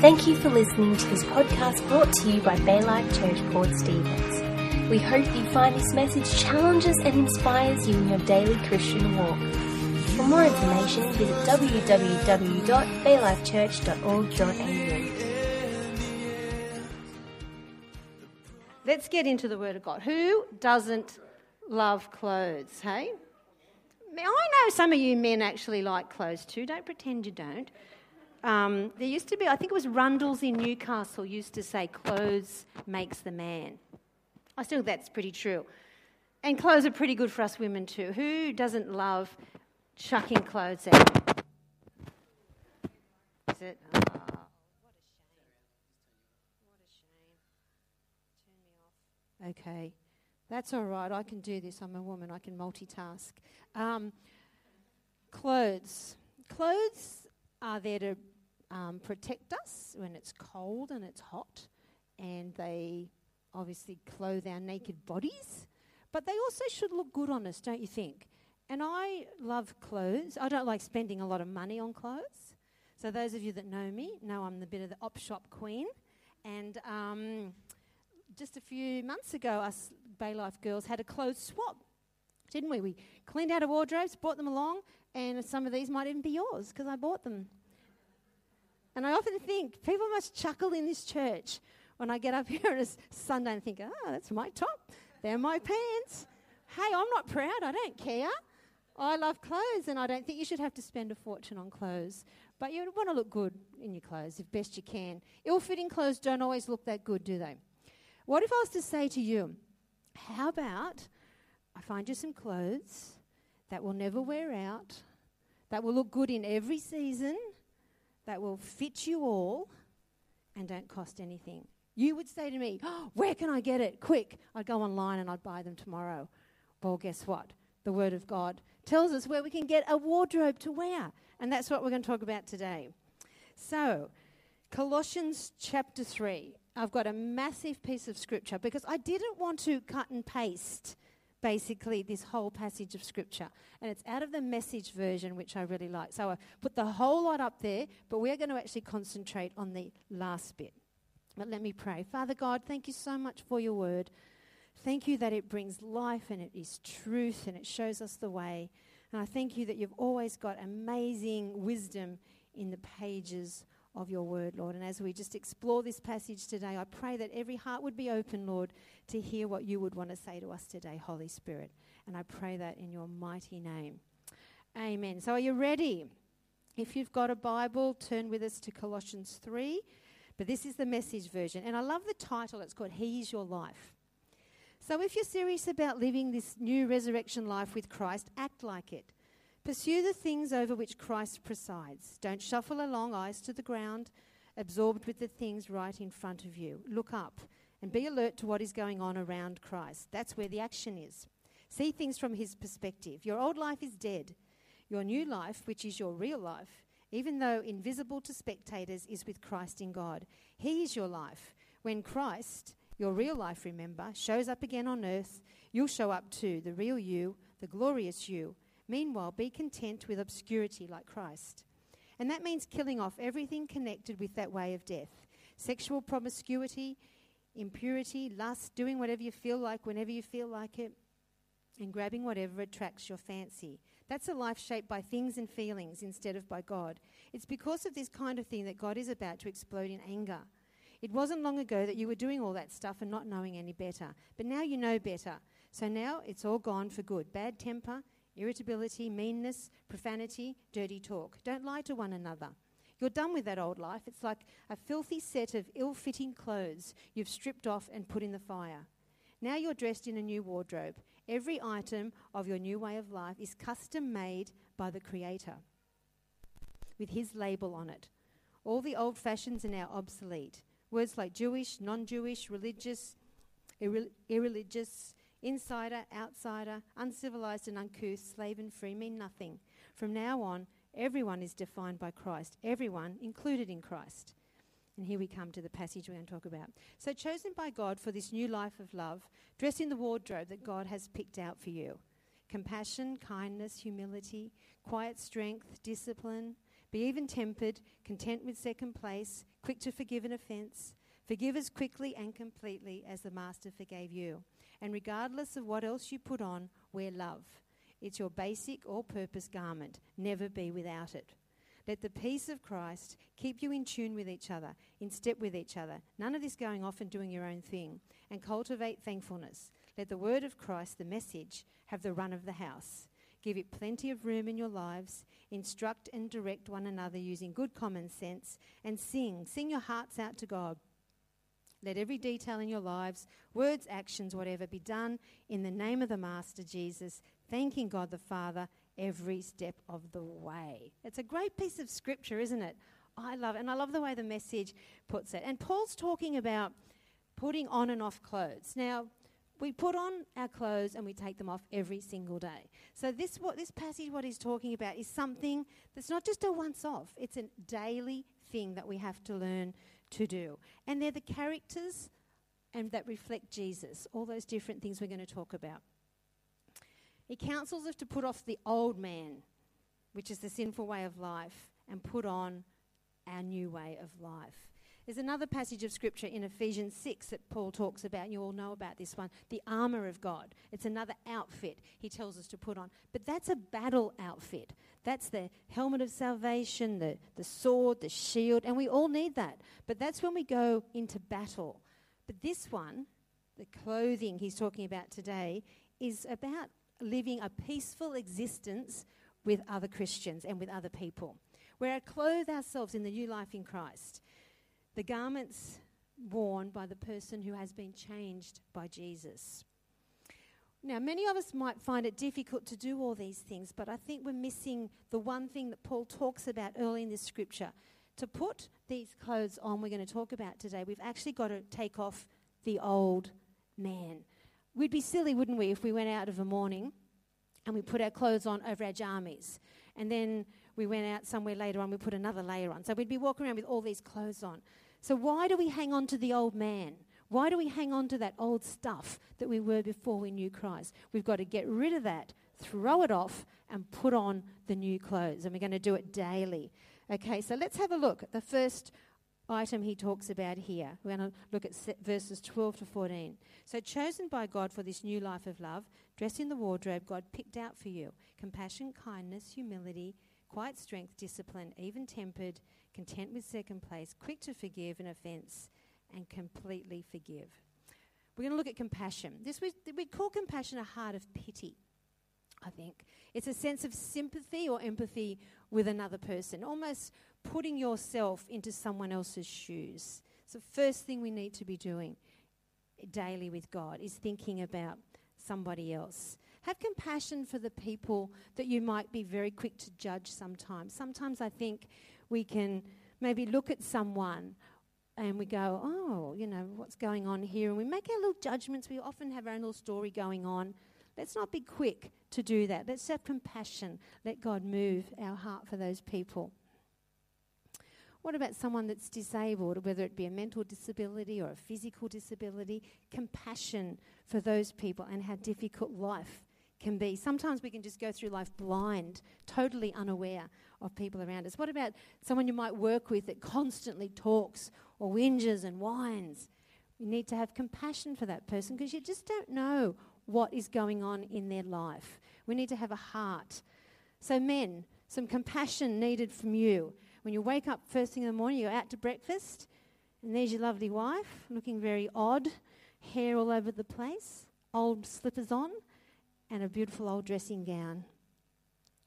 Thank you for listening to this podcast brought to you by Baylife Church Port Stephens. We hope you find this message challenges and inspires you in your daily Christian walk. For more information, visit www.baylifechurch.org.au. Let's get into the Word of God. Who doesn't love clothes, hey? I know some of you men actually like clothes too. Don't pretend you don't. Um, there used to be, I think it was Rundle's in Newcastle used to say, clothes makes the man. I still think that's pretty true. And clothes are pretty good for us women too. Who doesn't love chucking clothes out? Is it? Oh, what a shame. What a shame. Turn me off. Okay. That's all right. I can do this. I'm a woman. I can multitask. Um, clothes. Clothes are there to um, protect us when it's cold and it's hot, and they obviously clothe our naked bodies. But they also should look good on us, don't you think? And I love clothes. I don't like spending a lot of money on clothes. So those of you that know me know I'm the bit of the op shop queen. And um, just a few months ago, us Baylife girls had a clothes swap, didn't we? We cleaned out our wardrobes, brought them along, and some of these might even be yours because I bought them. And I often think people must chuckle in this church when I get up here on a Sunday and think, oh, that's my top, they're my pants. Hey, I'm not proud, I don't care. I love clothes, and I don't think you should have to spend a fortune on clothes. But you want to look good in your clothes if best you can. Ill fitting clothes don't always look that good, do they? What if I was to say to you, how about I find you some clothes that will never wear out, that will look good in every season, that will fit you all, and don't cost anything? You would say to me, oh, Where can I get it? Quick. I'd go online and I'd buy them tomorrow. Well, guess what? The Word of God tells us where we can get a wardrobe to wear. And that's what we're going to talk about today. So, Colossians chapter 3. I've got a massive piece of scripture because I didn't want to cut and paste basically this whole passage of scripture. And it's out of the message version, which I really like. So I put the whole lot up there, but we're going to actually concentrate on the last bit. But let me pray. Father God, thank you so much for your word. Thank you that it brings life and it is truth and it shows us the way. And I thank you that you've always got amazing wisdom in the pages of your word, Lord. And as we just explore this passage today, I pray that every heart would be open, Lord, to hear what you would want to say to us today, Holy Spirit. And I pray that in your mighty name. Amen. So are you ready? If you've got a Bible, turn with us to Colossians 3. But this is the message version. And I love the title. It's called He is Your Life. So if you're serious about living this new resurrection life with Christ, act like it. Pursue the things over which Christ presides. Don't shuffle along, eyes to the ground, absorbed with the things right in front of you. Look up and be alert to what is going on around Christ. That's where the action is. See things from his perspective. Your old life is dead. Your new life, which is your real life, even though invisible to spectators, is with Christ in God. He is your life. When Christ, your real life, remember, shows up again on earth, you'll show up too, the real you, the glorious you Meanwhile, be content with obscurity like Christ. And that means killing off everything connected with that way of death sexual promiscuity, impurity, lust, doing whatever you feel like whenever you feel like it, and grabbing whatever attracts your fancy. That's a life shaped by things and feelings instead of by God. It's because of this kind of thing that God is about to explode in anger. It wasn't long ago that you were doing all that stuff and not knowing any better. But now you know better. So now it's all gone for good. Bad temper, irritability, meanness, profanity, dirty talk. Don't lie to one another. You're done with that old life. It's like a filthy set of ill fitting clothes you've stripped off and put in the fire. Now you're dressed in a new wardrobe. Every item of your new way of life is custom made by the Creator with His label on it. All the old fashions are now obsolete. Words like Jewish, non Jewish, religious, irre- irreligious, Insider, outsider, uncivilized and uncouth, slave and free mean nothing. From now on, everyone is defined by Christ, everyone included in Christ. And here we come to the passage we're going to talk about. So, chosen by God for this new life of love, dress in the wardrobe that God has picked out for you compassion, kindness, humility, quiet strength, discipline, Be even tempered, content with second place, quick to forgive an offence. Forgive as quickly and completely as the Master forgave you. And regardless of what else you put on, wear love. It's your basic all purpose garment. Never be without it. Let the peace of Christ keep you in tune with each other, in step with each other. None of this going off and doing your own thing. And cultivate thankfulness. Let the word of Christ, the message, have the run of the house. Give it plenty of room in your lives. Instruct and direct one another using good common sense. And sing. Sing your hearts out to God. Let every detail in your lives, words, actions, whatever, be done in the name of the Master Jesus, thanking God the Father every step of the way. It's a great piece of scripture, isn't it? I love it. And I love the way the message puts it. And Paul's talking about putting on and off clothes. Now, we put on our clothes and we take them off every single day. So this what this passage what he's talking about is something that's not just a once off. It's a daily thing that we have to learn to do. And they're the characters and that reflect Jesus. All those different things we're going to talk about. He counsels us to put off the old man, which is the sinful way of life, and put on our new way of life. There's another passage of scripture in Ephesians 6 that Paul talks about, you all know about this one the armour of God. It's another outfit he tells us to put on. But that's a battle outfit. That's the helmet of salvation, the, the sword, the shield, and we all need that. But that's when we go into battle. But this one, the clothing he's talking about today, is about living a peaceful existence with other Christians and with other people. Where I clothe ourselves in the new life in Christ, the garments worn by the person who has been changed by Jesus. Now, many of us might find it difficult to do all these things, but I think we're missing the one thing that Paul talks about early in this scripture. To put these clothes on, we're going to talk about today, we've actually got to take off the old man. We'd be silly, wouldn't we, if we went out of a morning and we put our clothes on over our jammies. And then we went out somewhere later on, we put another layer on. So we'd be walking around with all these clothes on. So why do we hang on to the old man? Why do we hang on to that old stuff that we were before we knew Christ? We've got to get rid of that, throw it off, and put on the new clothes. And we're going to do it daily. Okay, so let's have a look at the first item he talks about here. We're going to look at verses 12 to 14. So, chosen by God for this new life of love, dressed in the wardrobe God picked out for you compassion, kindness, humility, quiet strength, discipline, even tempered, content with second place, quick to forgive an offence, and completely forgive. We're going to look at compassion. This we, we call compassion a heart of pity. I think it's a sense of sympathy or empathy with another person, almost putting yourself into someone else's shoes. It's the first thing we need to be doing daily with God is thinking about somebody else. Have compassion for the people that you might be very quick to judge sometimes. Sometimes I think we can maybe look at someone and we go, oh, you know, what's going on here? And we make our little judgments. We often have our own little story going on. Let's not be quick to do that. Let's have compassion. Let God move our heart for those people. What about someone that's disabled, whether it be a mental disability or a physical disability? Compassion for those people and how difficult life can be. Sometimes we can just go through life blind, totally unaware of people around us. What about someone you might work with that constantly talks or whinges and whines? We need to have compassion for that person because you just don't know what is going on in their life. We need to have a heart. So, men, some compassion needed from you when you wake up first thing in the morning, you go out to breakfast, and there's your lovely wife, looking very odd, hair all over the place, old slippers on, and a beautiful old dressing gown.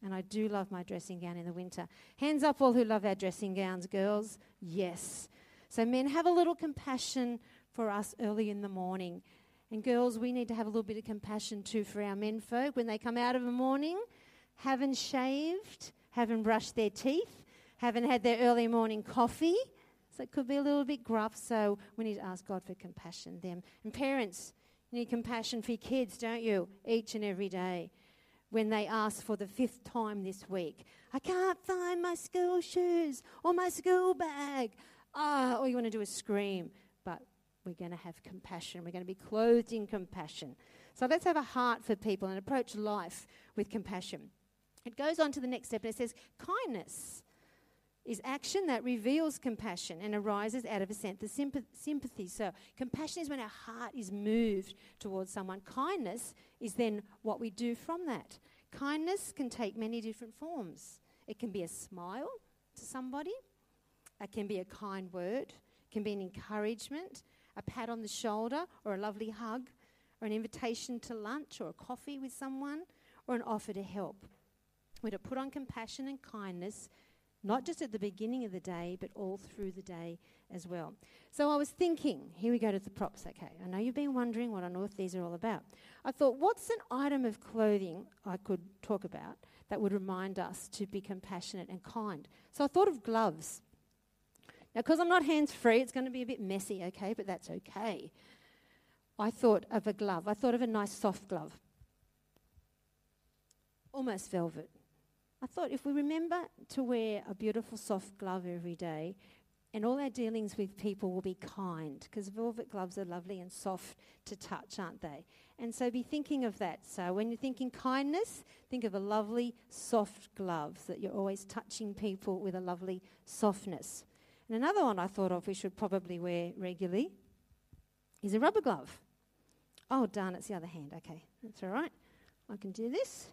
And I do love my dressing gown in the winter. Hands up, all who love our dressing gowns, girls. Yes. So, men, have a little compassion for us early in the morning. And, girls, we need to have a little bit of compassion too for our men folk when they come out of the morning, haven't shaved, haven't brushed their teeth, haven't had their early morning coffee. So it could be a little bit gruff. So we need to ask God for compassion them. And parents, you need compassion for your kids, don't you? Each and every day. When they ask for the fifth time this week, I can't find my school shoes or my school bag. Ah, all you want to do is scream. But we're going to have compassion. We're going to be clothed in compassion. So let's have a heart for people and approach life with compassion. It goes on to the next step and it says kindness. Is action that reveals compassion and arises out of a sense of sympathy. So, compassion is when our heart is moved towards someone. Kindness is then what we do from that. Kindness can take many different forms. It can be a smile to somebody, it can be a kind word, it can be an encouragement, a pat on the shoulder, or a lovely hug, or an invitation to lunch or a coffee with someone, or an offer to help. We're to put on compassion and kindness not just at the beginning of the day, but all through the day as well. So I was thinking, here we go to the props, okay. I know you've been wondering what on earth these are all about. I thought, what's an item of clothing I could talk about that would remind us to be compassionate and kind? So I thought of gloves. Now, because I'm not hands free, it's going to be a bit messy, okay, but that's okay. I thought of a glove. I thought of a nice soft glove, almost velvet. I thought if we remember to wear a beautiful soft glove every day, and all our dealings with people will be kind, because velvet gloves are lovely and soft to touch, aren't they? And so be thinking of that. So when you're thinking kindness, think of a lovely soft glove that you're always touching people with a lovely softness. And another one I thought of we should probably wear regularly is a rubber glove. Oh, darn, it's the other hand. Okay, that's all right. I can do this.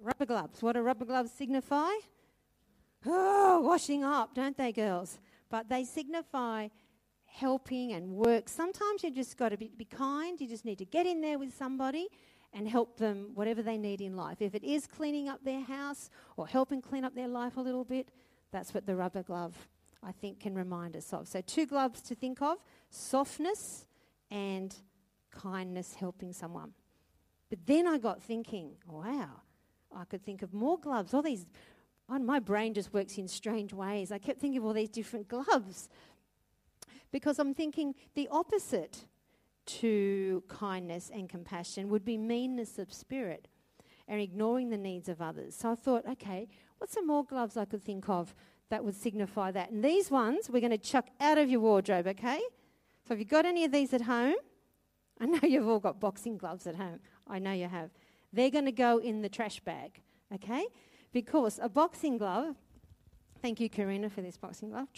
Rubber gloves. What do rubber gloves signify? Oh, washing up, don't they, girls? But they signify helping and work. Sometimes you just got to be, be kind. You just need to get in there with somebody and help them whatever they need in life. If it is cleaning up their house or helping clean up their life a little bit, that's what the rubber glove, I think, can remind us of. So, two gloves to think of softness and kindness helping someone. But then I got thinking, wow, I could think of more gloves. All these, oh, my brain just works in strange ways. I kept thinking of all these different gloves because I'm thinking the opposite to kindness and compassion would be meanness of spirit and ignoring the needs of others. So I thought, okay, what's some more gloves I could think of that would signify that? And these ones we're going to chuck out of your wardrobe, okay? So if you've got any of these at home, I know you've all got boxing gloves at home. I know you have. They're going to go in the trash bag, okay? Because a boxing glove, thank you, Karina, for this boxing glove.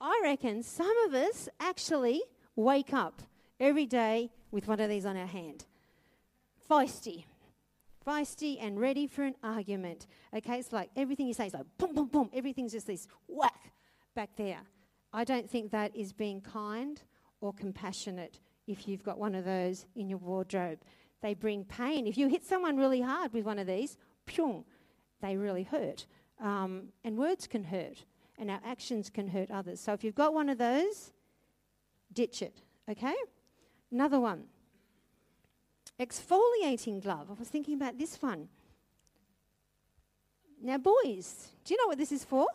I reckon some of us actually wake up every day with one of these on our hand. Feisty. Feisty and ready for an argument. Okay, it's like everything you say is like boom, boom, boom. Everything's just this whack back there. I don't think that is being kind or compassionate if you've got one of those in your wardrobe they bring pain. If you hit someone really hard with one of these, pyong, they really hurt. Um, and words can hurt, and our actions can hurt others. So if you've got one of those, ditch it, okay? Another one exfoliating glove. I was thinking about this one. Now, boys, do you know what this is for?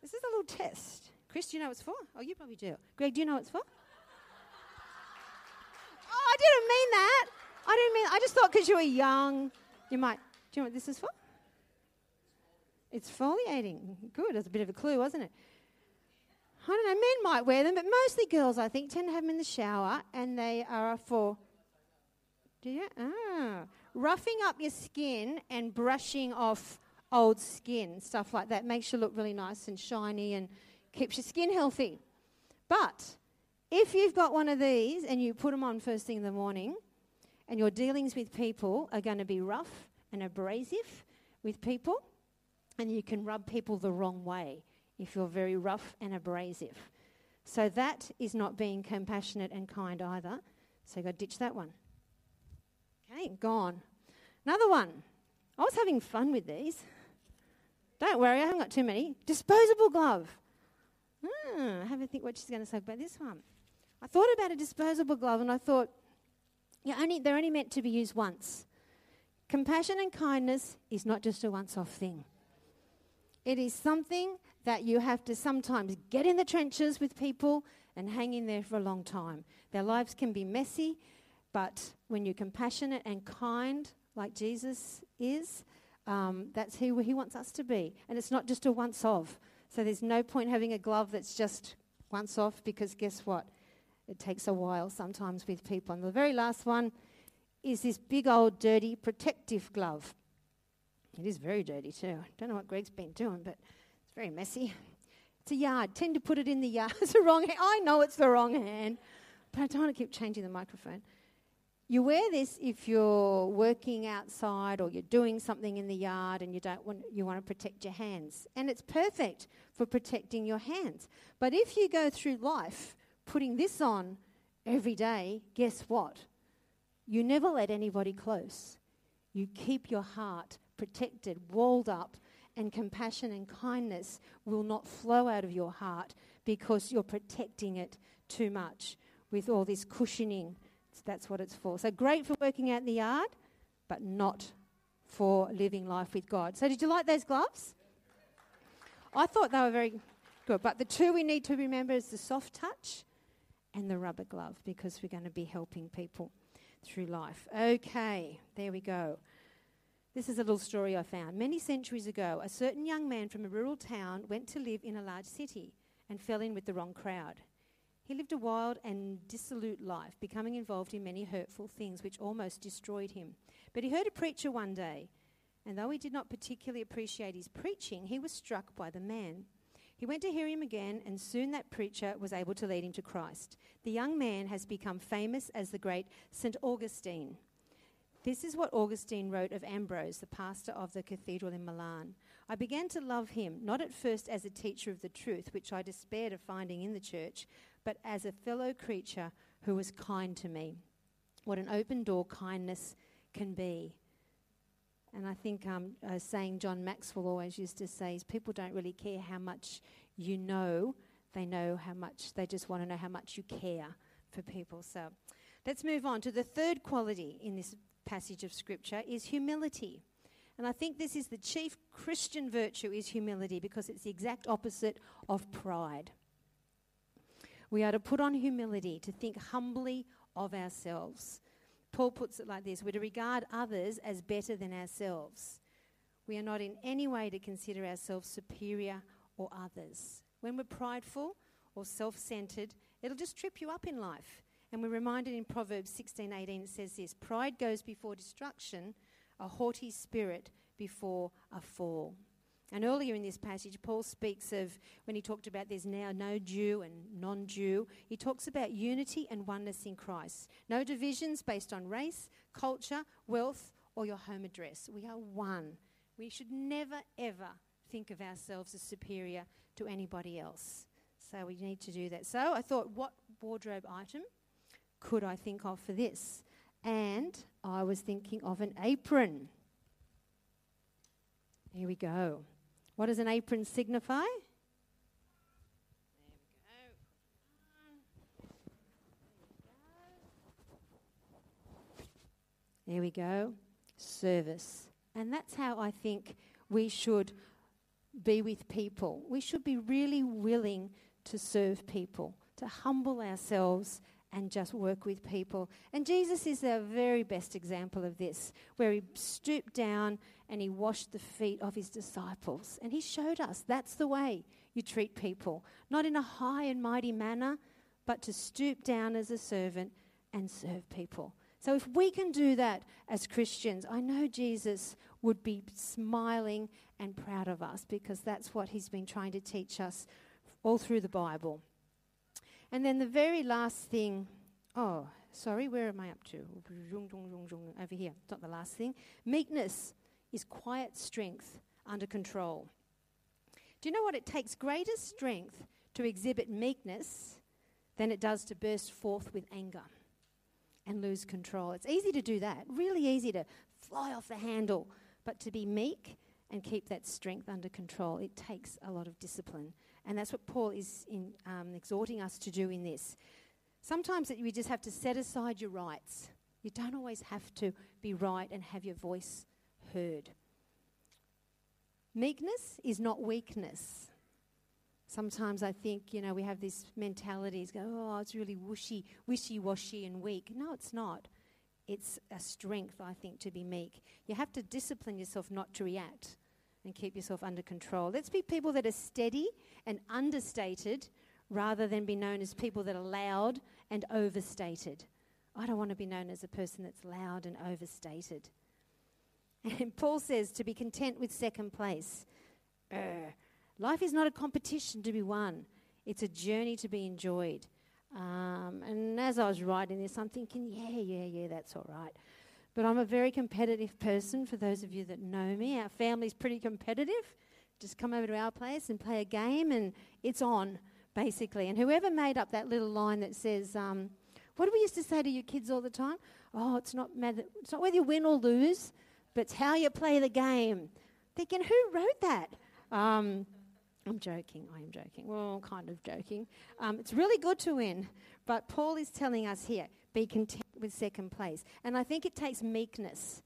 This is a little test. Chris, do you know what it's for? Oh, you probably do. Greg, do you know what it's for? I didn't mean that. I didn't mean. I just thought because you were young, you might. Do you know what this is for? It's foliating. Good. That's a bit of a clue, wasn't it? I don't know. Men might wear them, but mostly girls, I think, tend to have them in the shower, and they are for. Do you? Ah, roughing up your skin and brushing off old skin, stuff like that, makes you look really nice and shiny and keeps your skin healthy. But if you've got one of these and you put them on first thing in the morning, and your dealings with people are going to be rough and abrasive with people, and you can rub people the wrong way if you're very rough and abrasive. So that is not being compassionate and kind either. So you've got to ditch that one. Okay, gone. Another one. I was having fun with these. Don't worry, I haven't got too many. Disposable glove. Hmm, I have a think what she's going to say about this one. I thought about a disposable glove and I thought, yeah, only, they're only meant to be used once. Compassion and kindness is not just a once off thing. It is something that you have to sometimes get in the trenches with people and hang in there for a long time. Their lives can be messy, but when you're compassionate and kind, like Jesus is, um, that's who he wants us to be. And it's not just a once off. So there's no point having a glove that's just once off because guess what? It takes a while sometimes with people. And the very last one is this big old dirty protective glove. It is very dirty too. I don't know what Greg's been doing, but it's very messy. It's a yard. Tend to put it in the yard. it's the wrong hand. I know it's the wrong hand, but I don't want to keep changing the microphone. You wear this if you're working outside or you're doing something in the yard and you don't want you want to protect your hands. And it's perfect for protecting your hands. But if you go through life putting this on every day, guess what? You never let anybody close. You keep your heart protected, walled up, and compassion and kindness will not flow out of your heart because you're protecting it too much with all this cushioning. That's what it's for. So great for working out in the yard, but not for living life with God. So, did you like those gloves? I thought they were very good. But the two we need to remember is the soft touch and the rubber glove because we're going to be helping people through life. Okay, there we go. This is a little story I found. Many centuries ago, a certain young man from a rural town went to live in a large city and fell in with the wrong crowd. He lived a wild and dissolute life, becoming involved in many hurtful things which almost destroyed him. But he heard a preacher one day, and though he did not particularly appreciate his preaching, he was struck by the man. He went to hear him again, and soon that preacher was able to lead him to Christ. The young man has become famous as the great St. Augustine. This is what Augustine wrote of Ambrose, the pastor of the cathedral in Milan. I began to love him, not at first as a teacher of the truth, which I despaired of finding in the church, but as a fellow creature who was kind to me. What an open door kindness can be. And I think um, a saying John Maxwell always used to say is people don't really care how much you know, they know how much, they just want to know how much you care for people. So let's move on to the third quality in this passage of scripture is humility. And I think this is the chief Christian virtue is humility because it's the exact opposite of pride. We are to put on humility, to think humbly of ourselves. Paul puts it like this we're to regard others as better than ourselves. We are not in any way to consider ourselves superior or others. When we're prideful or self centered, it'll just trip you up in life. And we're reminded in Proverbs 16:18 it says this, pride goes before destruction, a haughty spirit before a fall. And earlier in this passage, Paul speaks of when he talked about there's now no Jew and non Jew, he talks about unity and oneness in Christ. No divisions based on race, culture, wealth, or your home address. We are one. We should never, ever think of ourselves as superior to anybody else. So we need to do that. So I thought, what wardrobe item could I think of for this? And I was thinking of an apron. Here we go. What does an apron signify? There we go. Service. And that's how I think we should be with people. We should be really willing to serve people, to humble ourselves and just work with people. And Jesus is our very best example of this, where he stooped down and he washed the feet of his disciples. And he showed us that's the way you treat people, not in a high and mighty manner, but to stoop down as a servant and serve people. So if we can do that as Christians, I know Jesus would be smiling and proud of us because that's what he's been trying to teach us all through the Bible. And then the very last thing, oh, sorry, where am I up to? Over here, not the last thing. Meekness is quiet strength under control. Do you know what? It takes greater strength to exhibit meekness than it does to burst forth with anger and lose control. It's easy to do that, really easy to fly off the handle, but to be meek and keep that strength under control, it takes a lot of discipline. And that's what Paul is in, um, exhorting us to do in this. Sometimes you just have to set aside your rights. You don't always have to be right and have your voice heard. Meekness is not weakness. Sometimes I think, you know, we have this mentality, go, oh, it's really wishy, wishy-washy and weak. No, it's not. It's a strength, I think, to be meek. You have to discipline yourself not to react and keep yourself under control. Let's be people that are steady and understated rather than be known as people that are loud and overstated. I don't want to be known as a person that's loud and overstated. And Paul says to be content with second place. Uh, life is not a competition to be won, it's a journey to be enjoyed. Um, and as I was writing this, I'm thinking, yeah, yeah, yeah, that's all right. But I'm a very competitive person, for those of you that know me. Our family's pretty competitive. Just come over to our place and play a game, and it's on, basically. And whoever made up that little line that says, um, what do we used to say to your kids all the time? Oh, it's not, matter, it's not whether you win or lose, but it's how you play the game. Thinking, who wrote that? Um, I'm joking. I am joking. Well, kind of joking. Um, it's really good to win, but Paul is telling us here be content with second place. And I think it takes meekness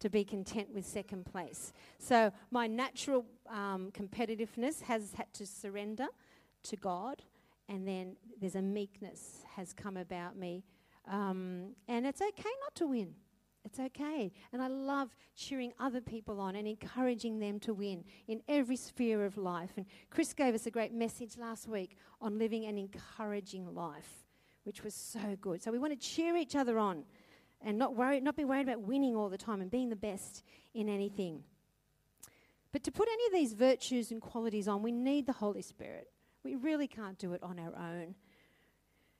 to be content with second place. So my natural um, competitiveness has had to surrender to God, and then there's a meekness has come about me. Um, and it's okay not to win. It's okay. And I love cheering other people on and encouraging them to win in every sphere of life. And Chris gave us a great message last week on living an encouraging life, which was so good. So we want to cheer each other on and not worry, not be worried about winning all the time and being the best in anything. But to put any of these virtues and qualities on, we need the Holy Spirit. We really can't do it on our own.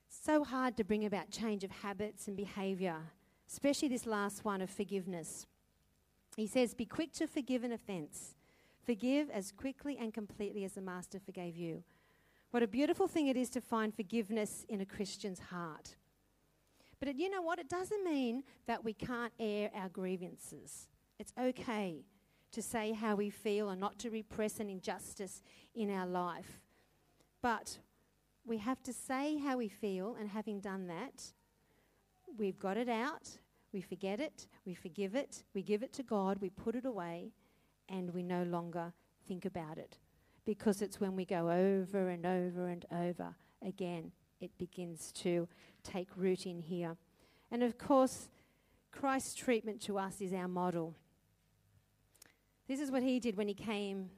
So hard to bring about change of habits and behavior especially this last one of forgiveness. He says, Be quick to forgive an offense. Forgive as quickly and completely as the Master forgave you. What a beautiful thing it is to find forgiveness in a Christian's heart. But you know what? It doesn't mean that we can't air our grievances. It's okay to say how we feel and not to repress an injustice in our life. But we have to say how we feel, and having done that, we've got it out, we forget it, we forgive it, we give it to God, we put it away, and we no longer think about it. Because it's when we go over and over and over again, it begins to take root in here. And of course, Christ's treatment to us is our model. This is what he did when he came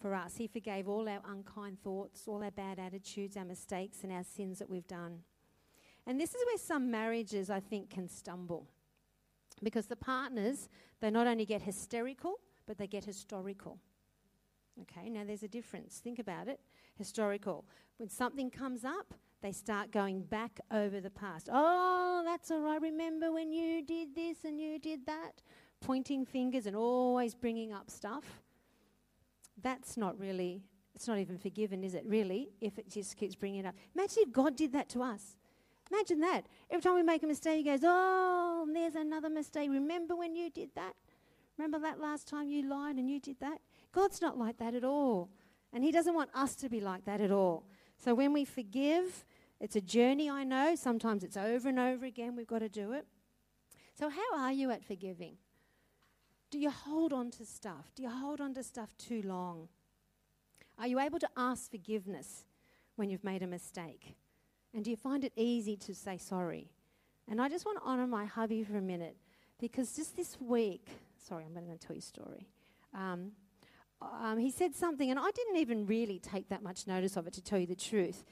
for us. He forgave all our unkind thoughts, all our bad attitudes, our mistakes, and our sins that we've done. And this is where some marriages, I think, can stumble. Because the partners, they not only get hysterical, but they get historical. Okay, now there's a difference. Think about it. Historical. When something comes up, they start going back over the past. Oh, that's all right. Remember when you did this and you did that? Pointing fingers and always bringing up stuff. That's not really, it's not even forgiven, is it, really, if it just keeps bringing it up? Imagine if God did that to us. Imagine that. Every time we make a mistake, he goes, Oh, there's another mistake. Remember when you did that? Remember that last time you lied and you did that? God's not like that at all. And He doesn't want us to be like that at all. So when we forgive, it's a journey, I know. Sometimes it's over and over again. We've got to do it. So, how are you at forgiving? Do you hold on to stuff? Do you hold on to stuff too long? Are you able to ask forgiveness when you've made a mistake? And do you find it easy to say sorry? And I just want to honor my hubby for a minute because just this week, sorry, I'm going to tell you a story. Um, um, he said something, and I didn't even really take that much notice of it, to tell you the truth.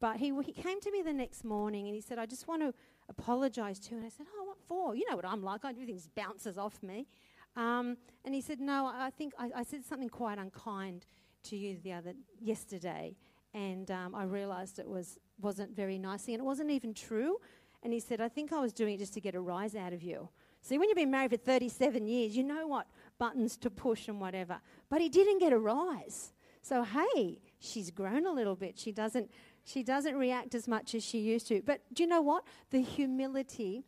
But he, he came to me the next morning and he said, I just want to apologize to you. And I said, Oh, what for? You know what I'm like. Everything bounces off me. Um, and he said, No, I think I, I, said something quite unkind to you the other yesterday. And um, I realized it was wasn't very nicely, and it wasn't even true. And he said, I think I was doing it just to get a rise out of you. See, when you've been married for 37 years, you know what buttons to push and whatever. But he didn't get a rise. So, hey, she's grown a little bit. She doesn't, she doesn't react as much as she used to. But do you know what? The humility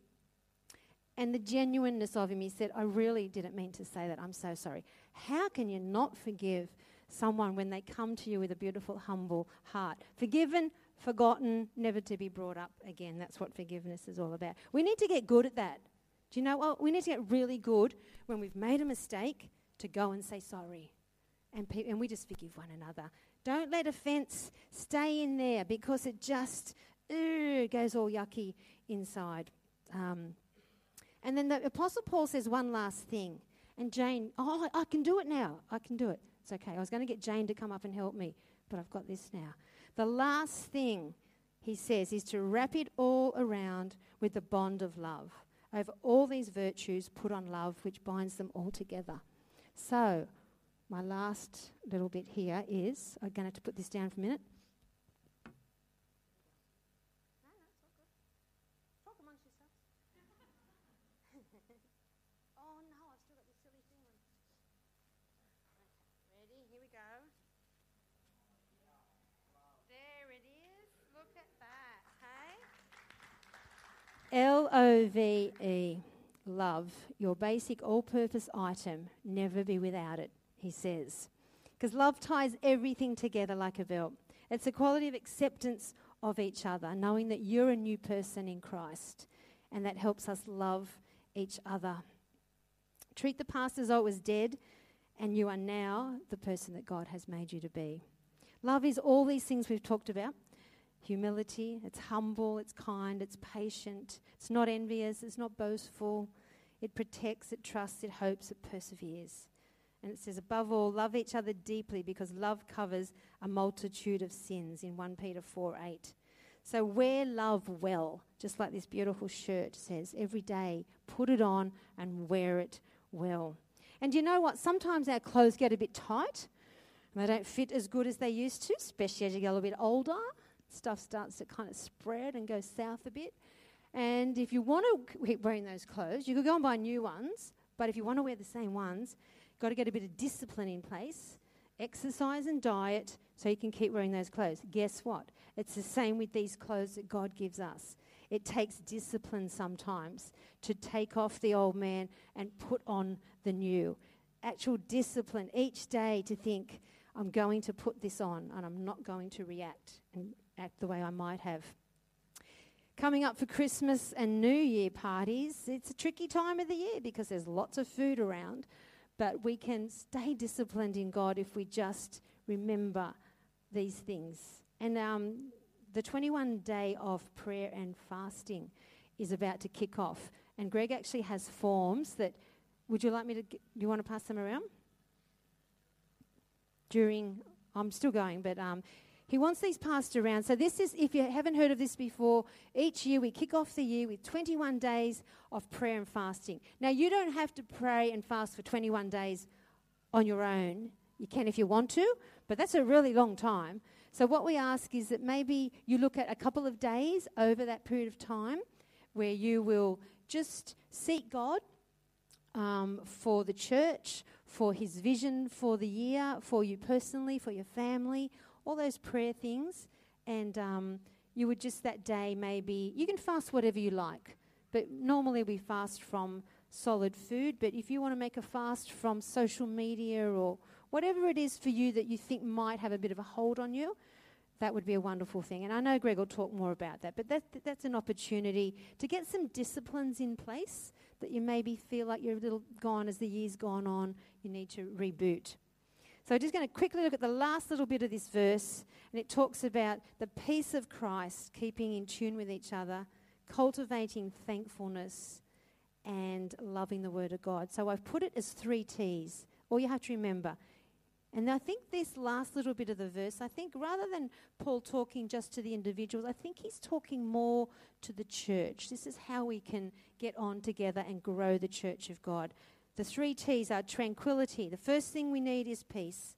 and the genuineness of him, he said, I really didn't mean to say that. I'm so sorry. How can you not forgive someone when they come to you with a beautiful, humble heart? Forgiven, forgotten, never to be brought up again. That's what forgiveness is all about. We need to get good at that. Do you know what? We need to get really good when we've made a mistake to go and say sorry. And, pe- and we just forgive one another. Don't let offense stay in there because it just goes all yucky inside. Um, and then the Apostle Paul says one last thing. And Jane, oh, I can do it now. I can do it. It's okay. I was going to get Jane to come up and help me, but I've got this now. The last thing he says is to wrap it all around with the bond of love. Over all these virtues, put on love, which binds them all together. So, my last little bit here is I'm going to to put this down for a minute. oh no, I've still got this silly thing on. Okay, ready? Here we go. There it is. Look at that, hey? L O V E, love, your basic all purpose item, never be without it, he says. Because love ties everything together like a belt. It's a quality of acceptance of each other, knowing that you're a new person in Christ, and that helps us love each other. Treat the past as though it was dead, and you are now the person that God has made you to be. Love is all these things we've talked about humility, it's humble, it's kind, it's patient, it's not envious, it's not boastful, it protects, it trusts, it hopes, it perseveres. And it says, above all, love each other deeply because love covers a multitude of sins in 1 Peter 4 8. So wear love well, just like this beautiful shirt says, every day. Put it on and wear it well. And you know what? Sometimes our clothes get a bit tight and they don't fit as good as they used to, especially as you get a little bit older. Stuff starts to kind of spread and go south a bit. And if you want to keep wearing those clothes, you could go and buy new ones. But if you want to wear the same ones, you've got to get a bit of discipline in place, exercise and diet, so you can keep wearing those clothes. Guess what? It's the same with these clothes that God gives us. It takes discipline sometimes to take off the old man and put on the new. Actual discipline each day to think, I'm going to put this on and I'm not going to react and act the way I might have. Coming up for Christmas and New Year parties, it's a tricky time of the year because there's lots of food around, but we can stay disciplined in God if we just remember these things. And um, the 21 day of prayer and fasting is about to kick off. And Greg actually has forms that, would you like me to, do you want to pass them around? During, I'm still going, but um, he wants these passed around. So, this is, if you haven't heard of this before, each year we kick off the year with 21 days of prayer and fasting. Now, you don't have to pray and fast for 21 days on your own. You can if you want to, but that's a really long time. So, what we ask is that maybe you look at a couple of days over that period of time where you will just seek God um, for the church, for His vision for the year, for you personally, for your family, all those prayer things. And um, you would just that day maybe, you can fast whatever you like, but normally we fast from solid food. But if you want to make a fast from social media or whatever it is for you that you think might have a bit of a hold on you, that would be a wonderful thing. And I know Greg will talk more about that, but that, that's an opportunity to get some disciplines in place that you maybe feel like you're a little gone as the year's gone on. You need to reboot. So, I'm just going to quickly look at the last little bit of this verse, and it talks about the peace of Christ, keeping in tune with each other, cultivating thankfulness, and loving the Word of God. So, I've put it as three T's. All you have to remember. And I think this last little bit of the verse, I think rather than Paul talking just to the individuals, I think he's talking more to the church. This is how we can get on together and grow the church of God. The three T's are tranquility. The first thing we need is peace.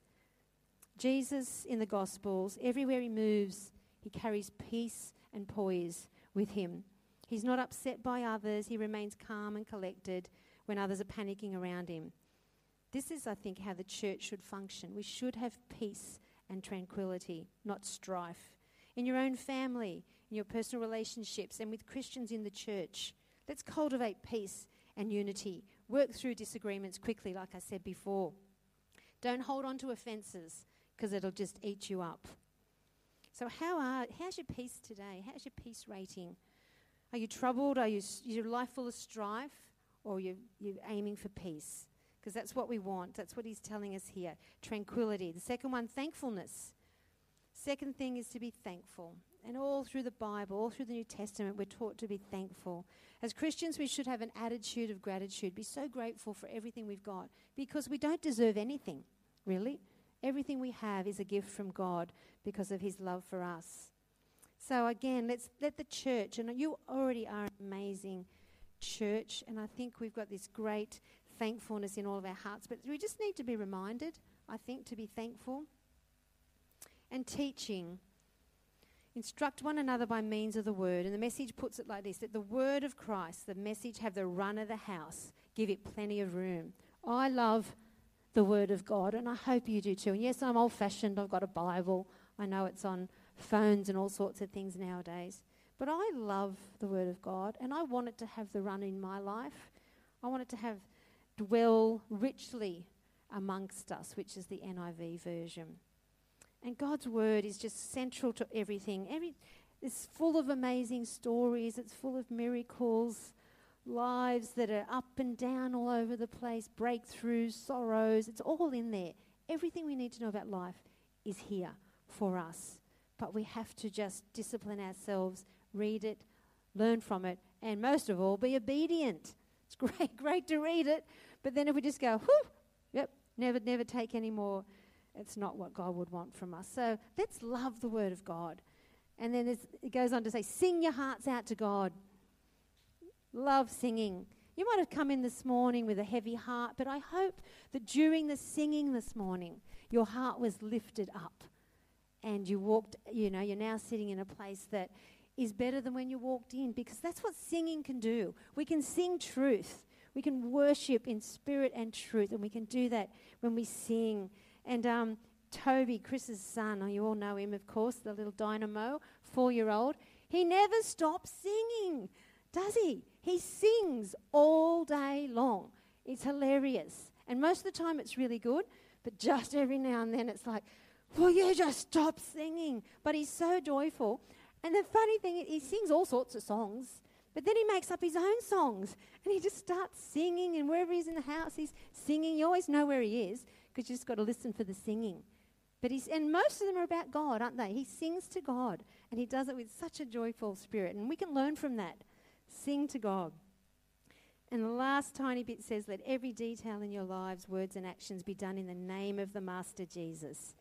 Jesus in the Gospels, everywhere he moves, he carries peace and poise with him. He's not upset by others, he remains calm and collected when others are panicking around him. This is, I think, how the church should function. We should have peace and tranquility, not strife. In your own family, in your personal relationships, and with Christians in the church, let's cultivate peace and unity Work through disagreements quickly, like I said before. Don't hold on to offences because it'll just eat you up. So, how are, how's your peace today? How's your peace rating? Are you troubled? Are you, your life full of strife? Or are you, you're aiming for peace? Because that's what we want. That's what he's telling us here. Tranquility. The second one, thankfulness. Second thing is to be thankful. And all through the Bible, all through the New Testament, we're taught to be thankful. As Christians, we should have an attitude of gratitude, be so grateful for everything we've got because we don't deserve anything, really. Everything we have is a gift from God because of His love for us. So, again, let's let the church, and you already are an amazing church, and I think we've got this great thankfulness in all of our hearts. But we just need to be reminded, I think, to be thankful. And teaching. Instruct one another by means of the word. And the message puts it like this that the word of Christ, the message, have the run of the house, give it plenty of room. I love the word of God, and I hope you do too. And yes, I'm old fashioned, I've got a Bible. I know it's on phones and all sorts of things nowadays. But I love the Word of God and I want it to have the run in my life. I want it to have dwell richly amongst us, which is the NIV version. And God's Word is just central to everything. Every, it's full of amazing stories, it's full of miracles, lives that are up and down all over the place, breakthroughs, sorrows. It's all in there. Everything we need to know about life is here for us. But we have to just discipline ourselves read it, learn from it, and most of all, be obedient. It's great, great to read it, but then if we just go, whew, yep, never, never take any more, it's not what God would want from us. So let's love the Word of God. And then it goes on to say, sing your hearts out to God. Love singing. You might have come in this morning with a heavy heart, but I hope that during the singing this morning, your heart was lifted up and you walked, you know, you're now sitting in a place that is better than when you walked in because that's what singing can do. We can sing truth. We can worship in spirit and truth, and we can do that when we sing. And um, Toby, Chris's son, oh, you all know him, of course, the little dynamo, four year old, he never stops singing, does he? He sings all day long. It's hilarious. And most of the time it's really good, but just every now and then it's like, will you just stop singing? But he's so joyful. And the funny thing, is, he sings all sorts of songs, but then he makes up his own songs and he just starts singing. And wherever he's in the house, he's singing. You always know where he is because you just got to listen for the singing. But he's, and most of them are about God, aren't they? He sings to God and he does it with such a joyful spirit. And we can learn from that. Sing to God. And the last tiny bit says, Let every detail in your lives, words, and actions be done in the name of the Master Jesus.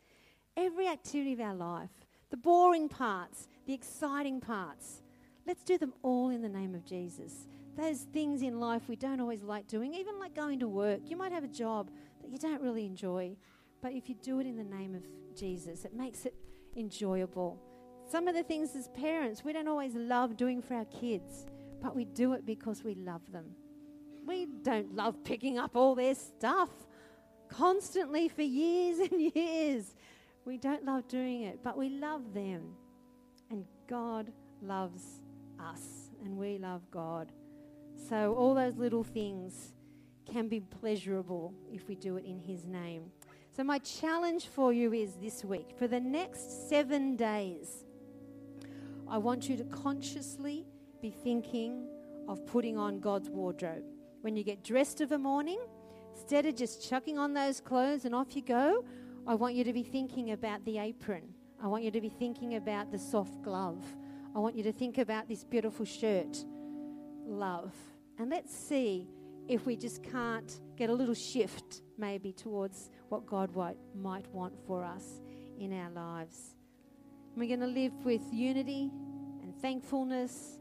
Every activity of our life, the boring parts, the exciting parts. Let's do them all in the name of Jesus. Those things in life we don't always like doing, even like going to work. You might have a job that you don't really enjoy, but if you do it in the name of Jesus, it makes it enjoyable. Some of the things as parents we don't always love doing for our kids, but we do it because we love them. We don't love picking up all their stuff constantly for years and years. We don't love doing it, but we love them. And God loves us, and we love God. So all those little things can be pleasurable if we do it in His name. So, my challenge for you is this week for the next seven days, I want you to consciously be thinking of putting on God's wardrobe. When you get dressed of a morning, instead of just chucking on those clothes and off you go, I want you to be thinking about the apron I want you to be thinking about the soft glove. I want you to think about this beautiful shirt, love. And let's see if we just can't get a little shift maybe towards what God might want for us in our lives. we're going to live with unity and thankfulness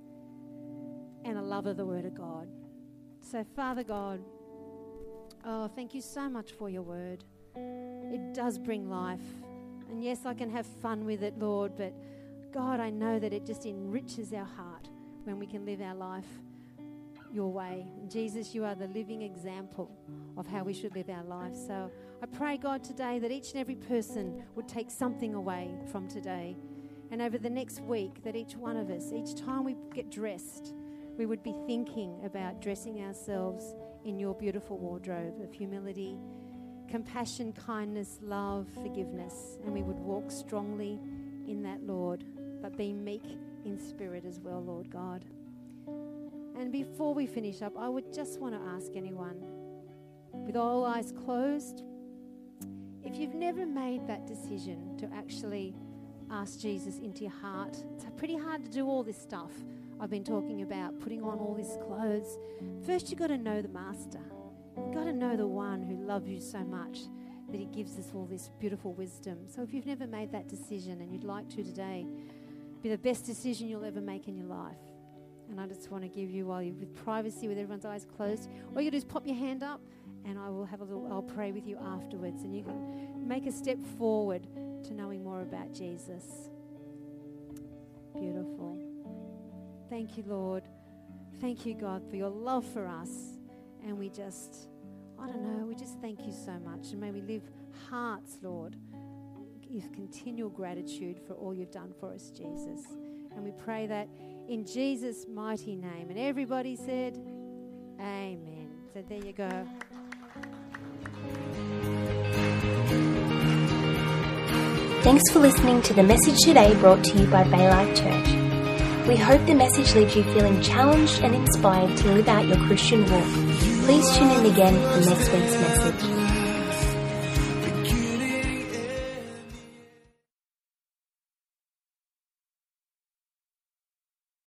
and a love of the Word of God. So, Father God, oh, thank you so much for your Word. It does bring life. And yes, I can have fun with it, Lord, but God, I know that it just enriches our heart when we can live our life your way. Jesus, you are the living example of how we should live our life. So I pray, God, today that each and every person would take something away from today. And over the next week, that each one of us, each time we get dressed, we would be thinking about dressing ourselves in your beautiful wardrobe of humility compassion, kindness, love, forgiveness, and we would walk strongly in that, Lord, but be meek in spirit as well, Lord God. And before we finish up, I would just want to ask anyone, with all eyes closed, if you've never made that decision to actually ask Jesus into your heart, it's pretty hard to do all this stuff I've been talking about, putting on all these clothes. First, you've got to know the Master. You've got to know the one who loves you so much that he gives us all this beautiful wisdom. So if you've never made that decision and you'd like to today, be the best decision you'll ever make in your life. And I just want to give you, while you're with privacy, with everyone's eyes closed, all you do is pop your hand up, and I will have a little. I'll pray with you afterwards, and you can make a step forward to knowing more about Jesus. Beautiful. Thank you, Lord. Thank you, God, for your love for us. And we just, I don't know, we just thank you so much. And may we live hearts, Lord, with continual gratitude for all you've done for us, Jesus. And we pray that in Jesus' mighty name. And everybody said, Amen. So there you go. Thanks for listening to the message today brought to you by Baylife Church. We hope the message leaves you feeling challenged and inspired to live out your Christian walk. Please tune in again for next week's message.